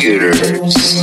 computers.